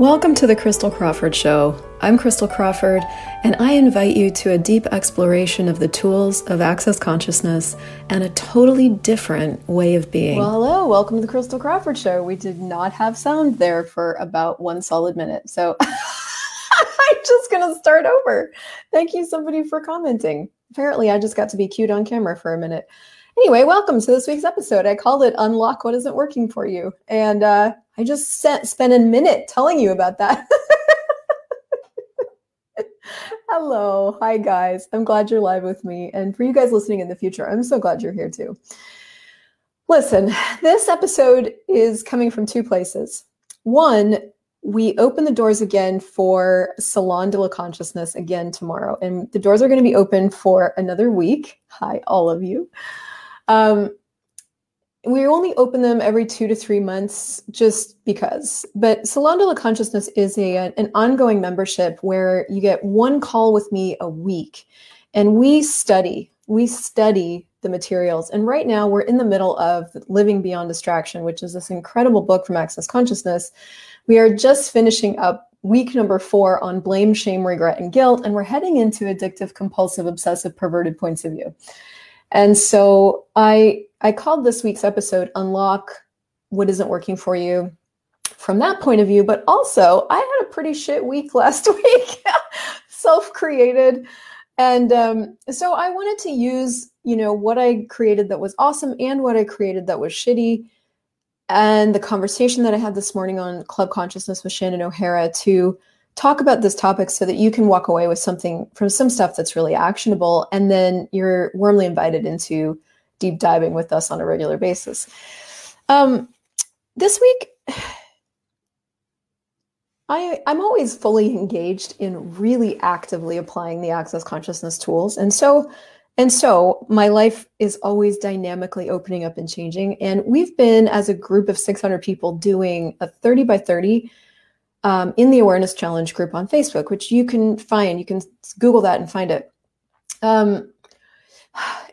Welcome to the Crystal Crawford Show. I'm Crystal Crawford, and I invite you to a deep exploration of the tools of access consciousness and a totally different way of being. Well, hello, welcome to the Crystal Crawford Show. We did not have sound there for about one solid minute, so I'm just going to start over. Thank you, somebody, for commenting. Apparently, I just got to be cute on camera for a minute. Anyway, welcome to this week's episode. I called it Unlock What Isn't Working for You. And uh, I just sent, spent a minute telling you about that. Hello. Hi, guys. I'm glad you're live with me. And for you guys listening in the future, I'm so glad you're here too. Listen, this episode is coming from two places. One, we open the doors again for Salon de la Consciousness again tomorrow. And the doors are going to be open for another week. Hi, all of you. Um, we only open them every two to three months just because. But Salon de la Consciousness is a, an ongoing membership where you get one call with me a week and we study, we study the materials. And right now we're in the middle of Living Beyond Distraction, which is this incredible book from Access Consciousness. We are just finishing up week number four on blame, shame, regret, and guilt. And we're heading into addictive, compulsive, obsessive, perverted points of view. And so I I called this week's episode Unlock What Isn't Working for You from that point of view, but also I had a pretty shit week last week, self-created. And um, so I wanted to use, you know, what I created that was awesome and what I created that was shitty and the conversation that I had this morning on Club Consciousness with Shannon O'Hara to talk about this topic so that you can walk away with something from some stuff that's really actionable and then you're warmly invited into deep diving with us on a regular basis. Um, this week I, i'm always fully engaged in really actively applying the access consciousness tools and so and so my life is always dynamically opening up and changing and we've been as a group of 600 people doing a 30 by 30 um, in the Awareness Challenge group on Facebook, which you can find. You can Google that and find it. Um,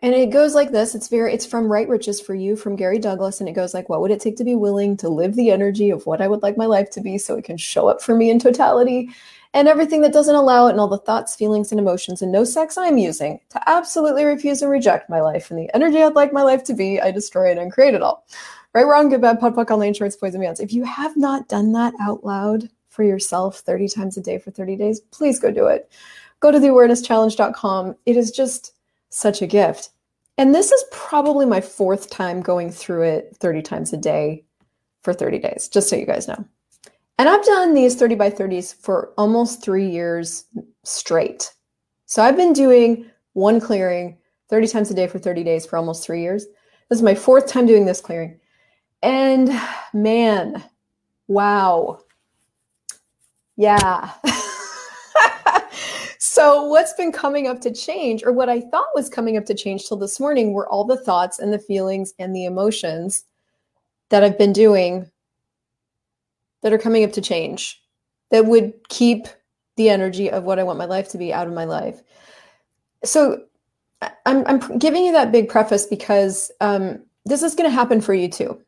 and it goes like this. It's very. It's from Right Riches for You from Gary Douglas, and it goes like, "What would it take to be willing to live the energy of what I would like my life to be, so it can show up for me in totality." And everything that doesn't allow it, and all the thoughts, feelings, and emotions, and no sex I'm using to absolutely refuse and reject my life and the energy I'd like my life to be, I destroy it and create it all. Right, wrong, good, bad, POD, POC, all 9 shorts, poison, beyonds. If you have not done that out loud, for yourself 30 times a day for 30 days, please go do it. Go to theawarenesschallenge.com. It is just such a gift. And this is probably my fourth time going through it 30 times a day for 30 days, just so you guys know. And I've done these 30 by 30s for almost three years straight. So I've been doing one clearing 30 times a day for 30 days for almost three years. This is my fourth time doing this clearing. And man, wow. Yeah. so, what's been coming up to change, or what I thought was coming up to change till this morning, were all the thoughts and the feelings and the emotions that I've been doing that are coming up to change that would keep the energy of what I want my life to be out of my life. So, I'm, I'm giving you that big preface because um, this is going to happen for you too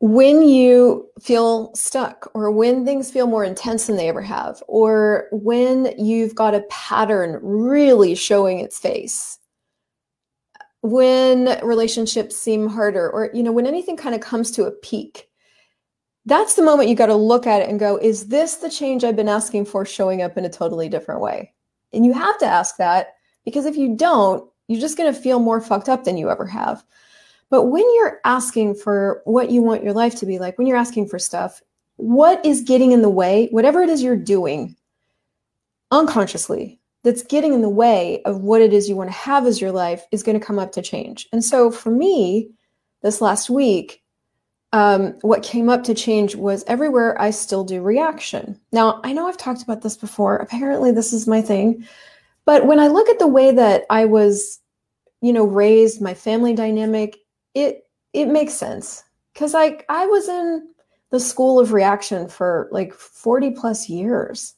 when you feel stuck or when things feel more intense than they ever have or when you've got a pattern really showing its face when relationships seem harder or you know when anything kind of comes to a peak that's the moment you got to look at it and go is this the change i've been asking for showing up in a totally different way? And you have to ask that because if you don't you're just going to feel more fucked up than you ever have but when you're asking for what you want your life to be like, when you're asking for stuff, what is getting in the way, whatever it is you're doing unconsciously that's getting in the way of what it is you want to have as your life is going to come up to change. And so for me, this last week, um, what came up to change was everywhere I still do reaction. Now, I know I've talked about this before. Apparently, this is my thing. But when I look at the way that I was, you know, raised, my family dynamic, it it makes sense because like I was in the school of reaction for like 40 plus years.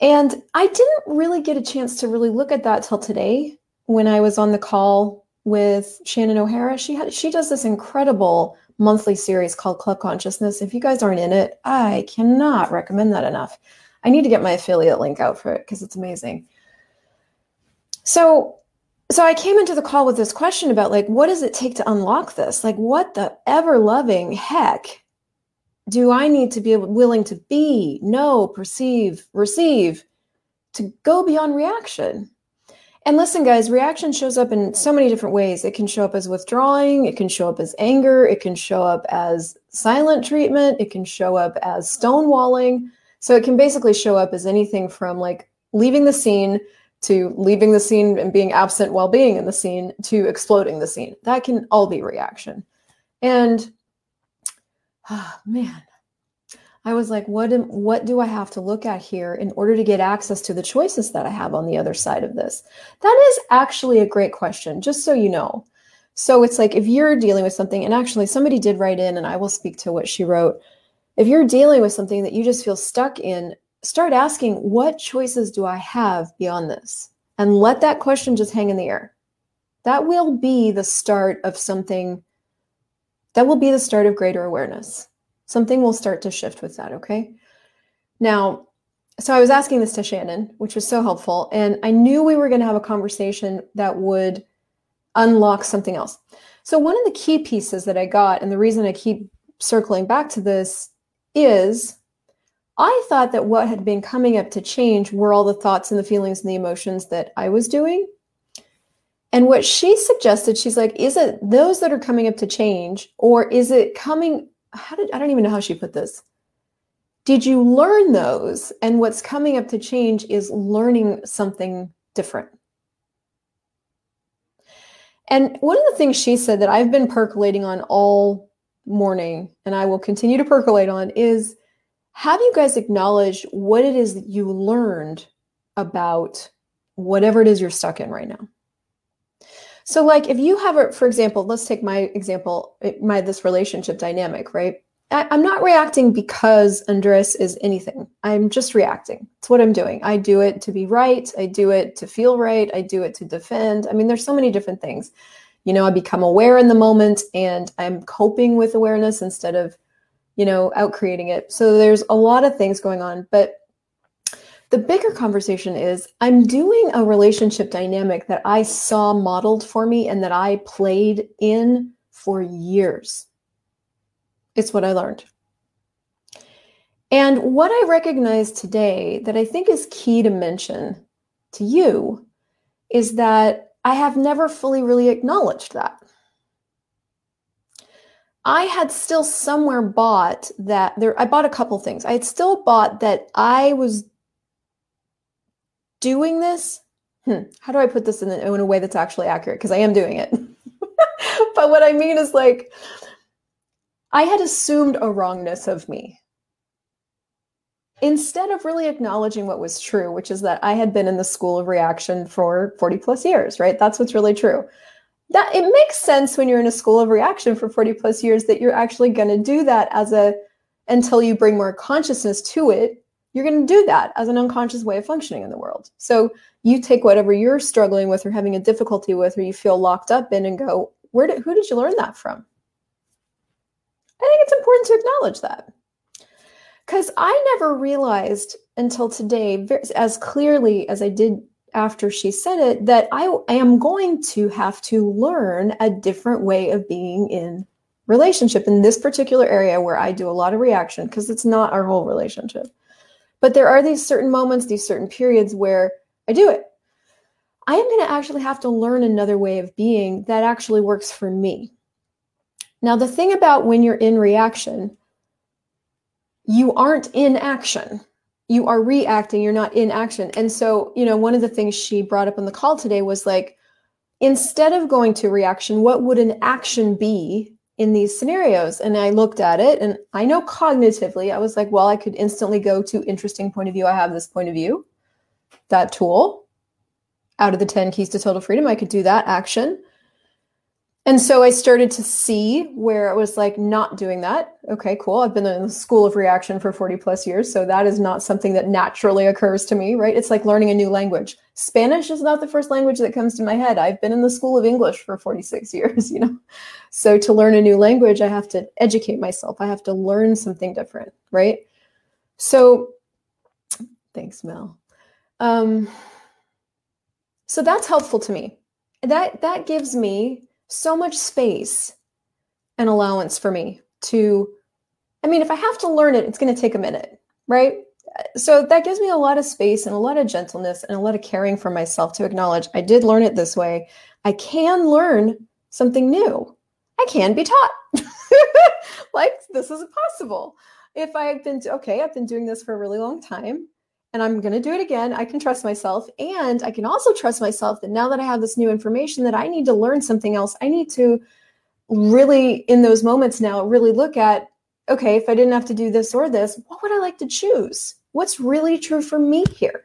And I didn't really get a chance to really look at that till today when I was on the call with Shannon O'Hara. She had she does this incredible monthly series called Club Consciousness. If you guys aren't in it, I cannot recommend that enough. I need to get my affiliate link out for it because it's amazing. So, so I came into the call with this question about like, what does it take to unlock this? Like, what the ever loving heck do I need to be willing to be, know, perceive, receive to go beyond reaction? And listen, guys, reaction shows up in so many different ways. It can show up as withdrawing, it can show up as anger, it can show up as silent treatment, it can show up as stonewalling. So it can basically show up as anything from like leaving the scene to leaving the scene and being absent while being in the scene to exploding the scene. That can all be reaction. And oh, man, I was like, what am, what do I have to look at here in order to get access to the choices that I have on the other side of this? That is actually a great question, just so you know. So it's like if you're dealing with something, and actually somebody did write in, and I will speak to what she wrote. If you're dealing with something that you just feel stuck in, start asking, what choices do I have beyond this? And let that question just hang in the air. That will be the start of something, that will be the start of greater awareness something will start to shift with that. Okay. Now, so I was asking this to Shannon, which was so helpful. And I knew we were going to have a conversation that would unlock something else. So, one of the key pieces that I got, and the reason I keep circling back to this is I thought that what had been coming up to change were all the thoughts and the feelings and the emotions that I was doing. And what she suggested, she's like, is it those that are coming up to change, or is it coming how did I don't even know how she put this. Did you learn those? And what's coming up to change is learning something different. And one of the things she said that I've been percolating on all morning, and I will continue to percolate on, is have you guys acknowledged what it is that you learned about whatever it is you're stuck in right now? So like if you have a, for example, let's take my example, my this relationship dynamic, right? I, am not reacting because Andres is anything. I'm just reacting. It's what I'm doing. I do it to be right. I do it to feel right. I do it to defend. I mean, there's so many different things. You know, I become aware in the moment and I'm coping with awareness instead of, you know, out creating it. So there's a lot of things going on. But the bigger conversation is I'm doing a relationship dynamic that I saw modeled for me and that I played in for years. It's what I learned. And what I recognize today that I think is key to mention to you is that I have never fully really acknowledged that. I had still somewhere bought that there, I bought a couple things. I had still bought that I was doing this. Hmm, how do I put this in, the, in a way that's actually accurate? Because I am doing it. but what I mean is like, I had assumed a wrongness of me. Instead of really acknowledging what was true, which is that I had been in the school of reaction for 40 plus years, right? That's what's really true. That it makes sense when you're in a school of reaction for 40 plus years that you're actually going to do that as a until you bring more consciousness to it you're going to do that as an unconscious way of functioning in the world. So you take whatever you're struggling with or having a difficulty with or you feel locked up in and go, where did who did you learn that from? I think it's important to acknowledge that. Cuz I never realized until today as clearly as I did after she said it that I, I am going to have to learn a different way of being in relationship in this particular area where I do a lot of reaction because it's not our whole relationship. But there are these certain moments, these certain periods where I do it. I am going to actually have to learn another way of being that actually works for me. Now, the thing about when you're in reaction, you aren't in action. You are reacting, you're not in action. And so, you know, one of the things she brought up on the call today was like, instead of going to reaction, what would an action be in these scenarios. And I looked at it and I know cognitively, I was like, well, I could instantly go to interesting point of view. I have this point of view, that tool out of the 10 keys to total freedom. I could do that action. And so I started to see where it was like not doing that. Okay, cool. I've been in the school of reaction for 40 plus years. So that is not something that naturally occurs to me, right? It's like learning a new language. Spanish is not the first language that comes to my head. I've been in the school of English for 46 years, you know? So to learn a new language, I have to educate myself. I have to learn something different, right? So thanks, Mel. Um, so that's helpful to me. That that gives me so much space and allowance for me to I mean, if I have to learn it, it's going to take a minute, right? So that gives me a lot of space and a lot of gentleness and a lot of caring for myself to acknowledge I did learn it this way. I can learn something new. I can be taught. like this is possible. If I've been okay, I've been doing this for a really long time and I'm going to do it again. I can trust myself. And I can also trust myself that now that I have this new information, that I need to learn something else. I need to really, in those moments now, really look at okay, if I didn't have to do this or this, what would I like to choose? What's really true for me here?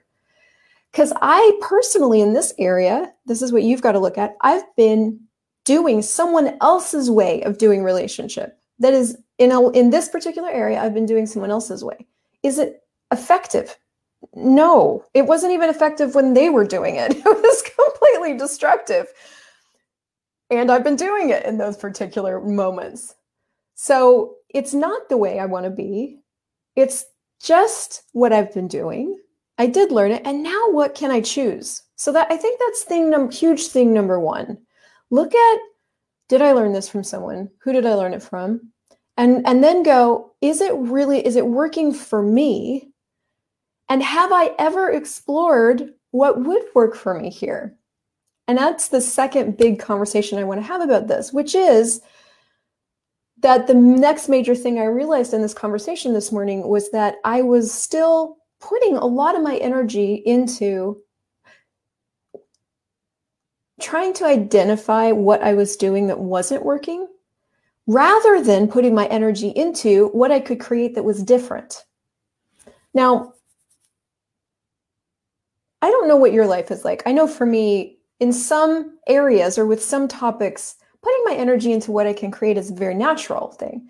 Because I personally, in this area, this is what you've got to look at. I've been doing someone else's way of doing relationship. That is, in, a, in this particular area, I've been doing someone else's way. Is it effective? No, it wasn't even effective when they were doing it. It was completely destructive. And I've been doing it in those particular moments. So it's not the way I want to be. It's just what I've been doing. I did learn it. And now what can I choose? So that I think that's thing num huge thing number one. Look at did I learn this from someone? Who did I learn it from? And and then go, is it really is it working for me? And have I ever explored what would work for me here? And that's the second big conversation I want to have about this, which is that the next major thing I realized in this conversation this morning was that I was still putting a lot of my energy into trying to identify what I was doing that wasn't working rather than putting my energy into what I could create that was different. Now, I don't know what your life is like. I know for me, in some areas or with some topics, putting my energy into what I can create is a very natural thing.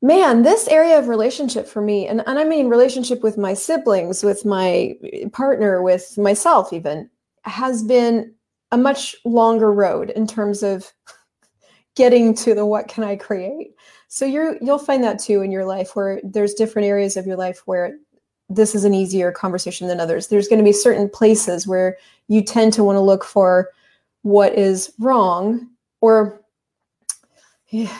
Man, this area of relationship for me, and, and I mean relationship with my siblings, with my partner, with myself, even, has been a much longer road in terms of getting to the what can I create. So you're you'll find that too in your life where there's different areas of your life where this is an easier conversation than others. There's going to be certain places where you tend to want to look for what is wrong or yeah,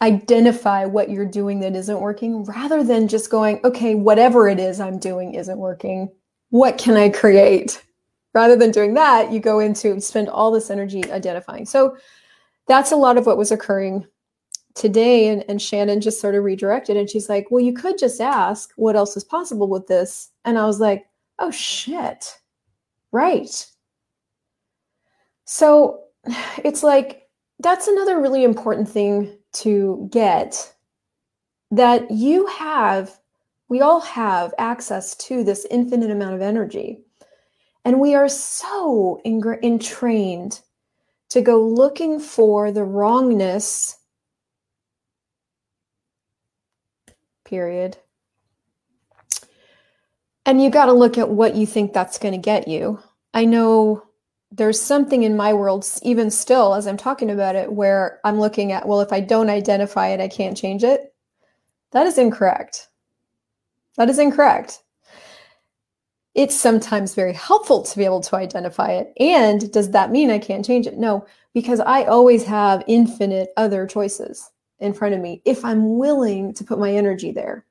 identify what you're doing that isn't working rather than just going, okay, whatever it is I'm doing isn't working. What can I create? Rather than doing that, you go into spend all this energy identifying. So that's a lot of what was occurring today and, and Shannon just sort of redirected and she's like, Well, you could just ask what else is possible with this. And I was like, Oh shit. Right. So it's like that's another really important thing to get that you have, we all have access to this infinite amount of energy. And we are so entrained to go looking for the wrongness period. And you got to look at what you think that's going to get you. I know there's something in my world, even still, as I'm talking about it, where I'm looking at, well, if I don't identify it, I can't change it. That is incorrect. That is incorrect. It's sometimes very helpful to be able to identify it. And does that mean I can't change it? No, because I always have infinite other choices in front of me if I'm willing to put my energy there.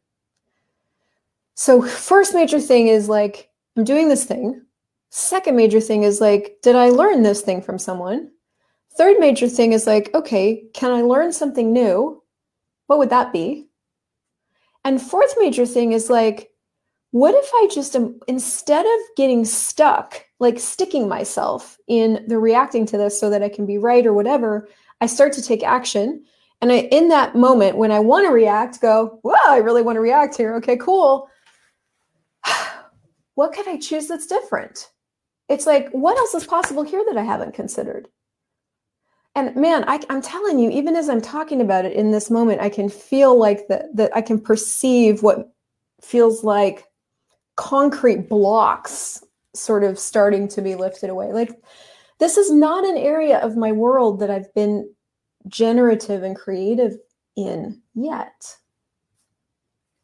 So, first major thing is like, I'm doing this thing. Second major thing is like, did I learn this thing from someone? Third major thing is like, okay, can I learn something new? What would that be? And fourth major thing is like, what if I just am, instead of getting stuck, like sticking myself in the reacting to this so that I can be right or whatever, I start to take action and I, in that moment, when I want to react, go, "Well, I really want to react here. Okay, cool. what could I choose that's different? It's like, what else is possible here that I haven't considered? and man I, i'm telling you even as i'm talking about it in this moment i can feel like that that i can perceive what feels like concrete blocks sort of starting to be lifted away like this is not an area of my world that i've been generative and creative in yet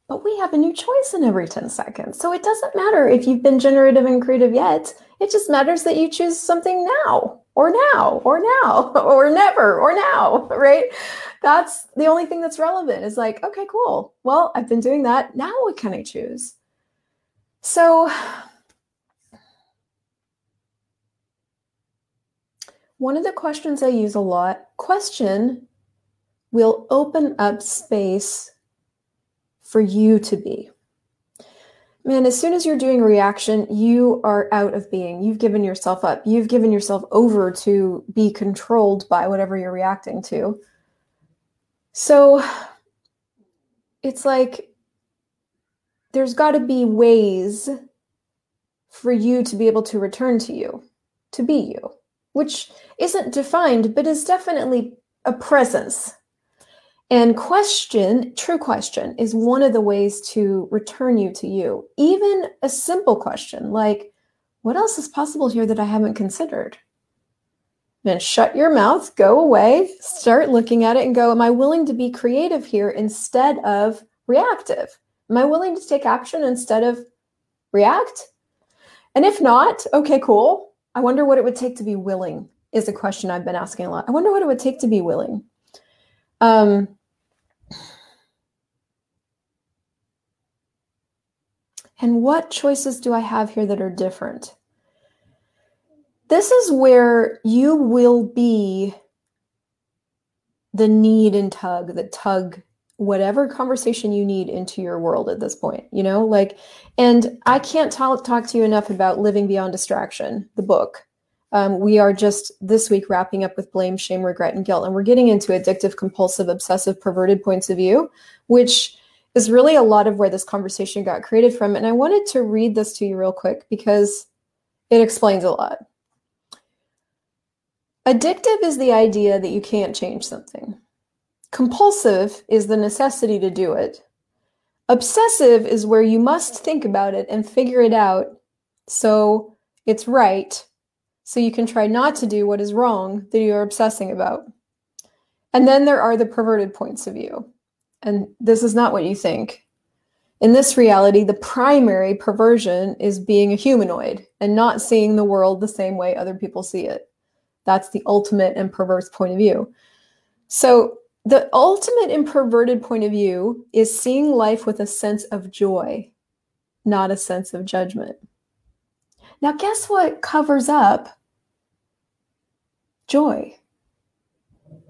but we have a new choice in every 10 seconds so it doesn't matter if you've been generative and creative yet it just matters that you choose something now or now or now or never or now, right? That's the only thing that's relevant is like, okay, cool. Well, I've been doing that. Now what can I choose? So, one of the questions I use a lot question will open up space for you to be man, as soon as you're doing reaction, you are out of being. You've given yourself up. You've given yourself over to be controlled by whatever you're reacting to. So it's like there's got to be ways for you to be able to return to you, to be you, which isn't defined, but is definitely a presence and question, true question, is one of the ways to return you to you. Even a simple question like, what else is possible here that I haven't considered? Then shut your mouth, go away, start looking at it and go, Am I willing to be creative here instead of reactive? Am I willing to take action instead of react? And if not, okay, cool. I wonder what it would take to be willing, is a question I've been asking a lot. I wonder what it would take to be willing. Um, And what choices do I have here that are different? This is where you will be the need and tug, the tug, whatever conversation you need into your world at this point, you know? Like, and I can't talk, talk to you enough about Living Beyond Distraction, the book. Um, we are just this week wrapping up with blame, shame, regret, and guilt. And we're getting into addictive, compulsive, obsessive, perverted points of view, which is really a lot of where this conversation got created from. And I wanted to read this to you real quick because it explains a lot. Addictive is the idea that you can't change something. Compulsive is the necessity to do it. Obsessive is where you must think about it and figure it out so it's right, so you can try not to do what is wrong that you're obsessing about. And then there are the perverted points of view. And this is not what you think. In this reality, the primary perversion is being a humanoid and not seeing the world the same way other people see it. That's the ultimate and perverse point of view. So, the ultimate and perverted point of view is seeing life with a sense of joy, not a sense of judgment. Now, guess what covers up joy?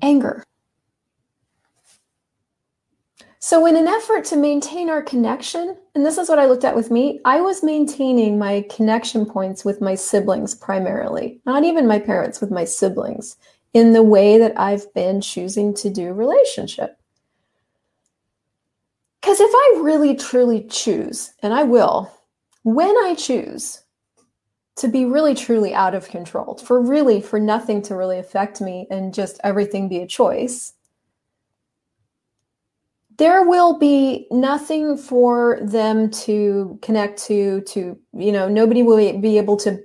Anger. So, in an effort to maintain our connection, and this is what I looked at with me, I was maintaining my connection points with my siblings primarily, not even my parents, with my siblings, in the way that I've been choosing to do relationship. Because if I really truly choose, and I will, when I choose to be really truly out of control, for really, for nothing to really affect me and just everything be a choice there will be nothing for them to connect to to you know nobody will be able to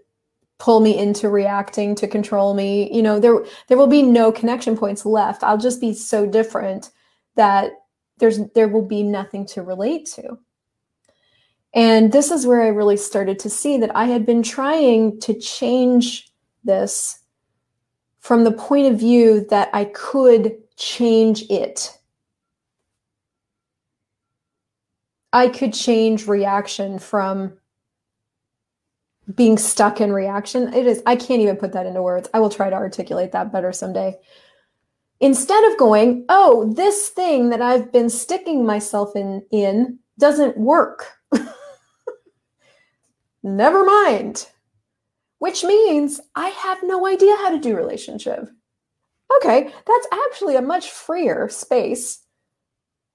pull me into reacting to control me. You know there there will be no connection points left. I'll just be so different that there's there will be nothing to relate to. And this is where i really started to see that i had been trying to change this from the point of view that i could change it. I could change reaction from being stuck in reaction. It is, I can't even put that into words. I will try to articulate that better someday. Instead of going, oh, this thing that I've been sticking myself in in doesn't work. Never mind. Which means I have no idea how to do relationship. Okay, that's actually a much freer space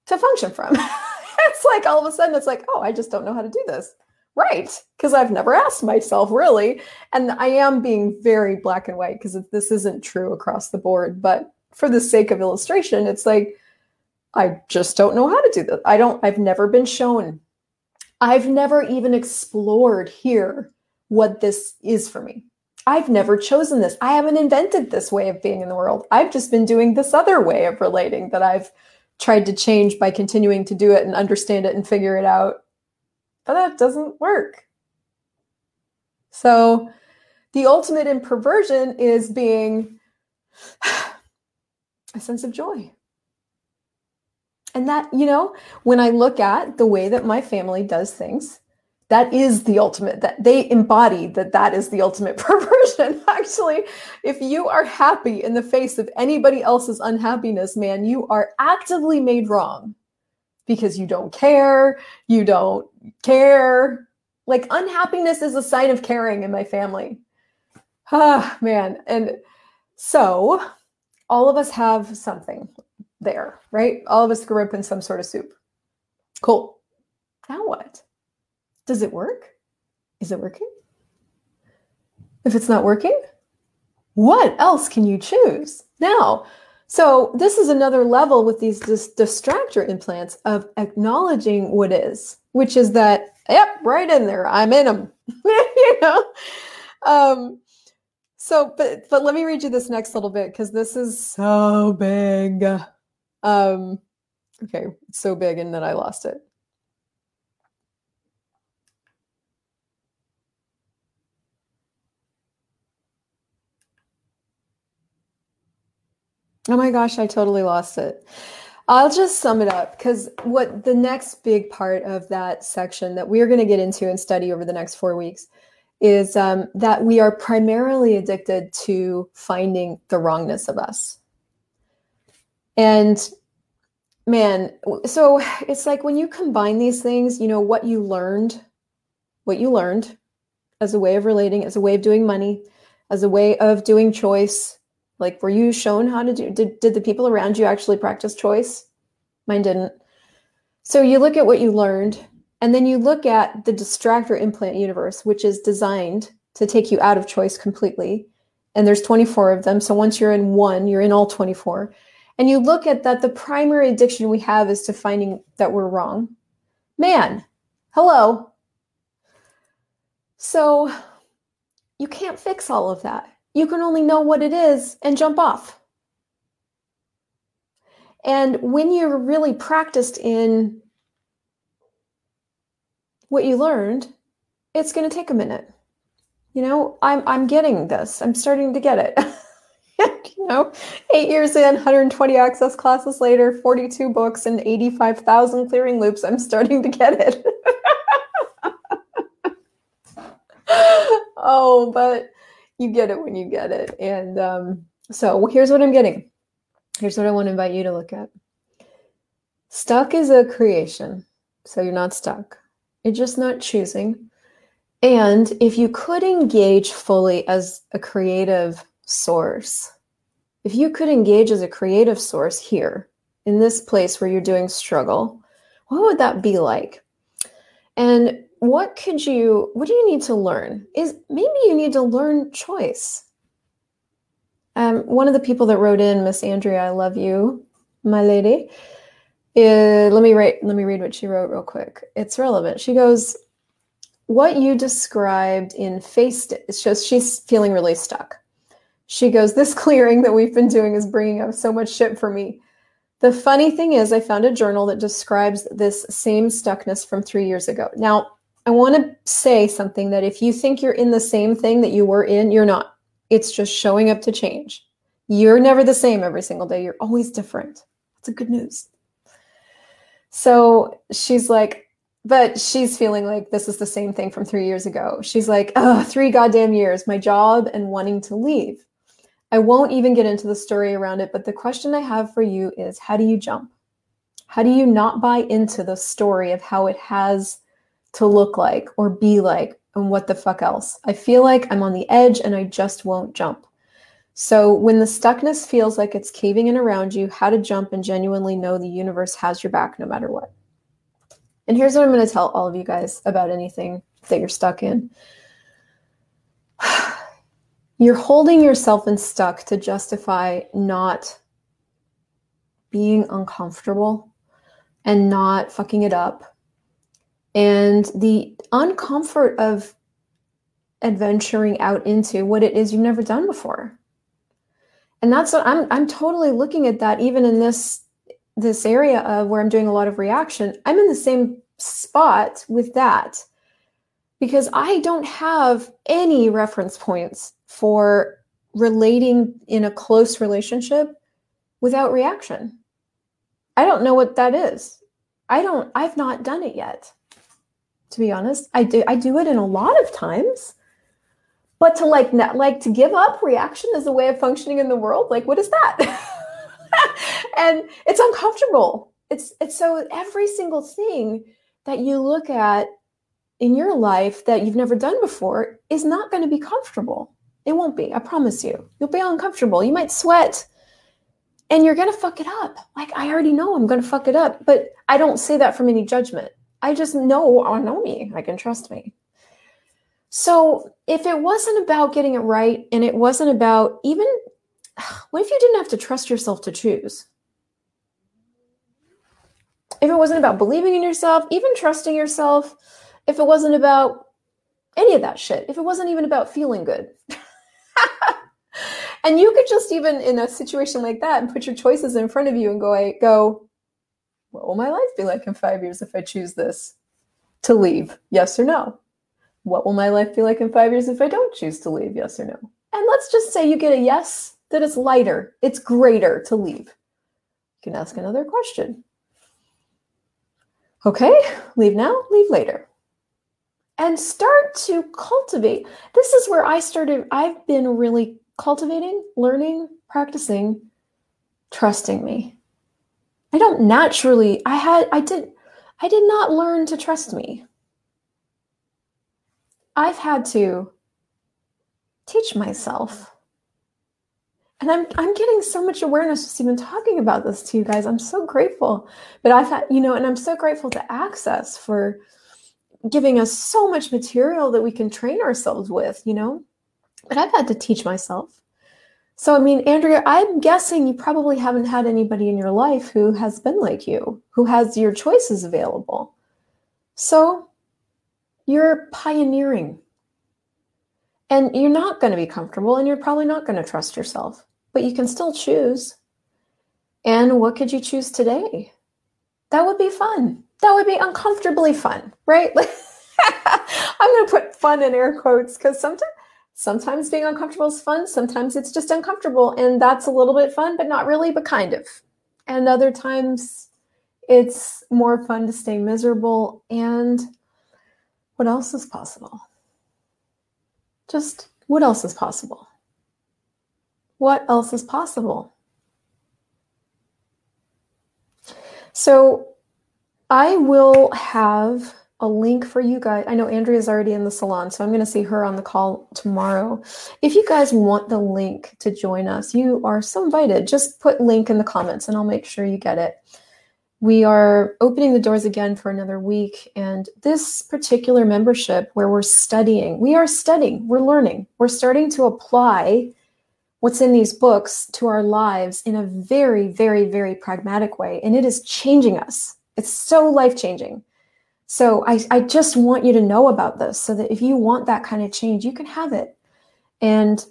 to function from. it's like all of a sudden it's like, oh, I just don't know how to do this. Right because I've never asked myself really. And I am being very black and white because this isn't true across the board. But for the sake of illustration, it's like, I just don't know how to do that. I don't, I've never been shown. I've never even explored here what this is for me. I've never chosen this. I haven't invented this way of being in the world. I've just been doing this other way of relating that I've tried to change by continuing to do it and understand it and figure it out. But that doesn't work. So the ultimate in perversion is being a sense of joy. And that, you know, when I look at the way that my family does things, that is the ultimate that they embody that that is the ultimate perversion actually if you are happy in the face of anybody else's unhappiness man you are actively made wrong because you don't care you don't care like unhappiness is a sign of caring in my family ah man and so all of us have something there right all of us grew up in some sort of soup cool now what does it work? Is it working? If it's not working, what else can you choose? Now, so this is another level with these dis- distractor implants of acknowledging what is, which is that, yep, right in there, I'm in them, you know? Um, so, but, but let me read you this next little bit because this is so big. Um, okay, so big and then I lost it. Oh my gosh, I totally lost it. I'll just sum it up because what the next big part of that section that we're going to get into and study over the next four weeks is um, that we are primarily addicted to finding the wrongness of us. And man, so it's like when you combine these things, you know, what you learned, what you learned as a way of relating, as a way of doing money, as a way of doing choice, like, were you shown how to do? Did did the people around you actually practice choice? Mine didn't. So you look at what you learned, and then you look at the distractor implant universe, which is designed to take you out of choice completely. And there's 24 of them. So once you're in one, you're in all 24. And you look at that the primary addiction we have is to finding that we're wrong. Man, hello. So you can't fix all of that you can only know what it is and jump off. And when you're really practiced in what you learned, it's going to take a minute. You know, I'm I'm getting this. I'm starting to get it. you know, 8 years in, 120 access classes later, 42 books and 85,000 clearing loops, I'm starting to get it. oh, but you get it when you get it. And um, so here's what I'm getting. Here's what I want to invite you to look at. Stuck is a creation. So you're not stuck. You're just not choosing. And if you could engage fully as a creative source, if you could engage as a creative source here in this place where you're doing struggle, what would that be like? And what could you what do you need to learn? Is maybe you need to learn choice. Um, one of the people that wrote in miss andrea i love you my lady uh, let me write let me read what she wrote real quick. It's relevant. She goes what you described in face it's just she's feeling really stuck. She goes this clearing that we've been doing is bringing up so much shit for me. The funny thing is i found a journal that describes this same stuckness from three years ago. Now I want to say something that if you think you're in the same thing that you were in, you're not. It's just showing up to change. You're never the same every single day. You're always different. That's a good news. So she's like, but she's feeling like this is the same thing from three years ago. She's like, oh, three goddamn years, my job and wanting to leave. I won't even get into the story around it, but the question I have for you is how do you jump? How do you not buy into the story of how it has to look like or be like and what the fuck else. I feel like I'm on the edge and I just won't jump. So when the stuckness feels like it's caving in around you, how to jump and genuinely know the universe has your back no matter what. And here's what I'm going to tell all of you guys about anything that you're stuck in. You're holding yourself in stuck to justify not being uncomfortable and not fucking it up. And the uncomfort of adventuring out into what it is you've never done before. And that's what I'm I'm totally looking at that even in this this area of where I'm doing a lot of reaction. I'm in the same spot with that because I don't have any reference points for relating in a close relationship without reaction. I don't know what that is. I don't I've not done it yet. To be honest, I do I do it in a lot of times. But to like not like to give up reaction as a way of functioning in the world, like what is that? and it's uncomfortable. It's it's so every single thing that you look at in your life that you've never done before is not going to be comfortable. It won't be. I promise you. You'll be uncomfortable. You might sweat and you're going to fuck it up. Like I already know I'm going to fuck it up, but I don't say that from any judgment. I just know I know me. I can trust me. So, if it wasn't about getting it right and it wasn't about even what if you didn't have to trust yourself to choose? If it wasn't about believing in yourself, even trusting yourself, if it wasn't about any of that shit, if it wasn't even about feeling good. and you could just even in a situation like that and put your choices in front of you and go go what will my life be like in 5 years if I choose this to leave? Yes or no? What will my life be like in 5 years if I don't choose to leave? Yes or no? And let's just say you get a yes that it's lighter, it's greater to leave. You can ask another question. Okay, leave now, leave later. And start to cultivate. This is where I started, I've been really cultivating, learning, practicing, trusting me. I don't naturally, I had, I did, I did not learn to trust me. I've had to teach myself and I'm I'm getting so much awareness just even talking about this to you guys. I'm so grateful. But I've had, you know, and I'm so grateful to access for giving us so much material that we can train ourselves with, you know. But I've had to teach myself. So I mean, Andrea, I'm guessing you probably haven't had anybody in your life who has been like you, who has your choices available. So you're pioneering. And you're not going to be comfortable and you're probably not going to trust yourself but you can still choose. And what could you choose today? That would be fun. That would be uncomfortably fun, right? I'm going to put fun in air quotes because sometimes sometimes being uncomfortable is fun, sometimes it's just uncomfortable and that's a little bit fun, but not really, but kind of. And other times it's more fun to stay miserable and what else is possible? Just what else is possible? what else is possible? So I will have a link for you guys. I know Andrea's already in the salon, so I'm going to see her on the call tomorrow. If you guys want the link to join us, you are so invited. Just put link in the comments and I'll make sure you get it. We are opening the doors again for another week. And this particular membership where we're studying, we are studying, we're learning, we're starting to apply what's in these books to our lives in a very, very, very pragmatic way. And it is changing us. It's so life changing. So I, I just want you to know about this so that if you want that kind of change, you can have it. And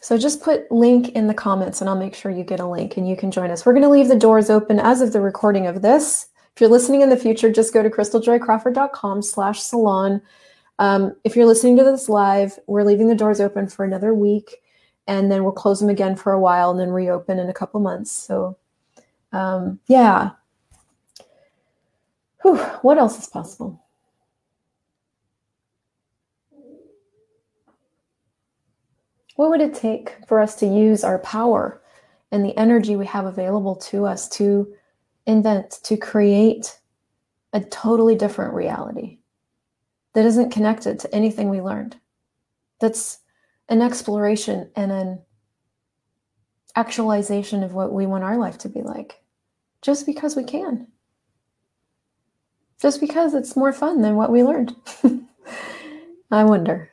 so just put link in the comments and I'll make sure you get a link and you can join us. We're going to leave the doors open as of the recording of this. If you're listening in the future, just go to crystaljoycrawford.com slash salon. Um, if you're listening to this live, we're leaving the doors open for another week and then we'll close them again for a while and then reopen in a couple months. So, um, yeah. Whew, what else is possible? What would it take for us to use our power and the energy we have available to us to invent, to create a totally different reality that isn't connected to anything we learned? That's an exploration and an actualization of what we want our life to be like just because we can just because it's more fun than what we learned I wonder.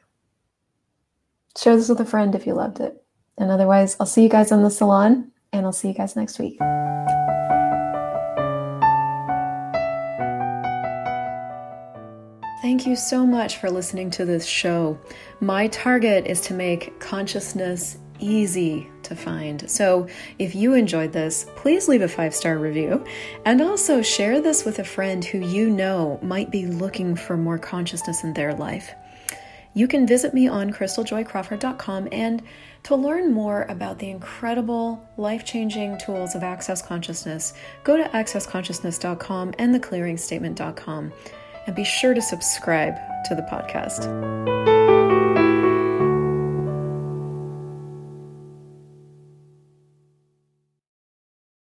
Share this with a friend if you loved it. And otherwise, I'll see you guys on the salon and I'll see you guys next week. Thank you so much for listening to this show. My target is to make consciousness easy to find. So if you enjoyed this, please leave a five star review and also share this with a friend who you know might be looking for more consciousness in their life. You can visit me on crystaljoycrawford.com and to learn more about the incredible life changing tools of Access Consciousness, go to accessconsciousness.com and theclearingstatement.com and be sure to subscribe to the podcast.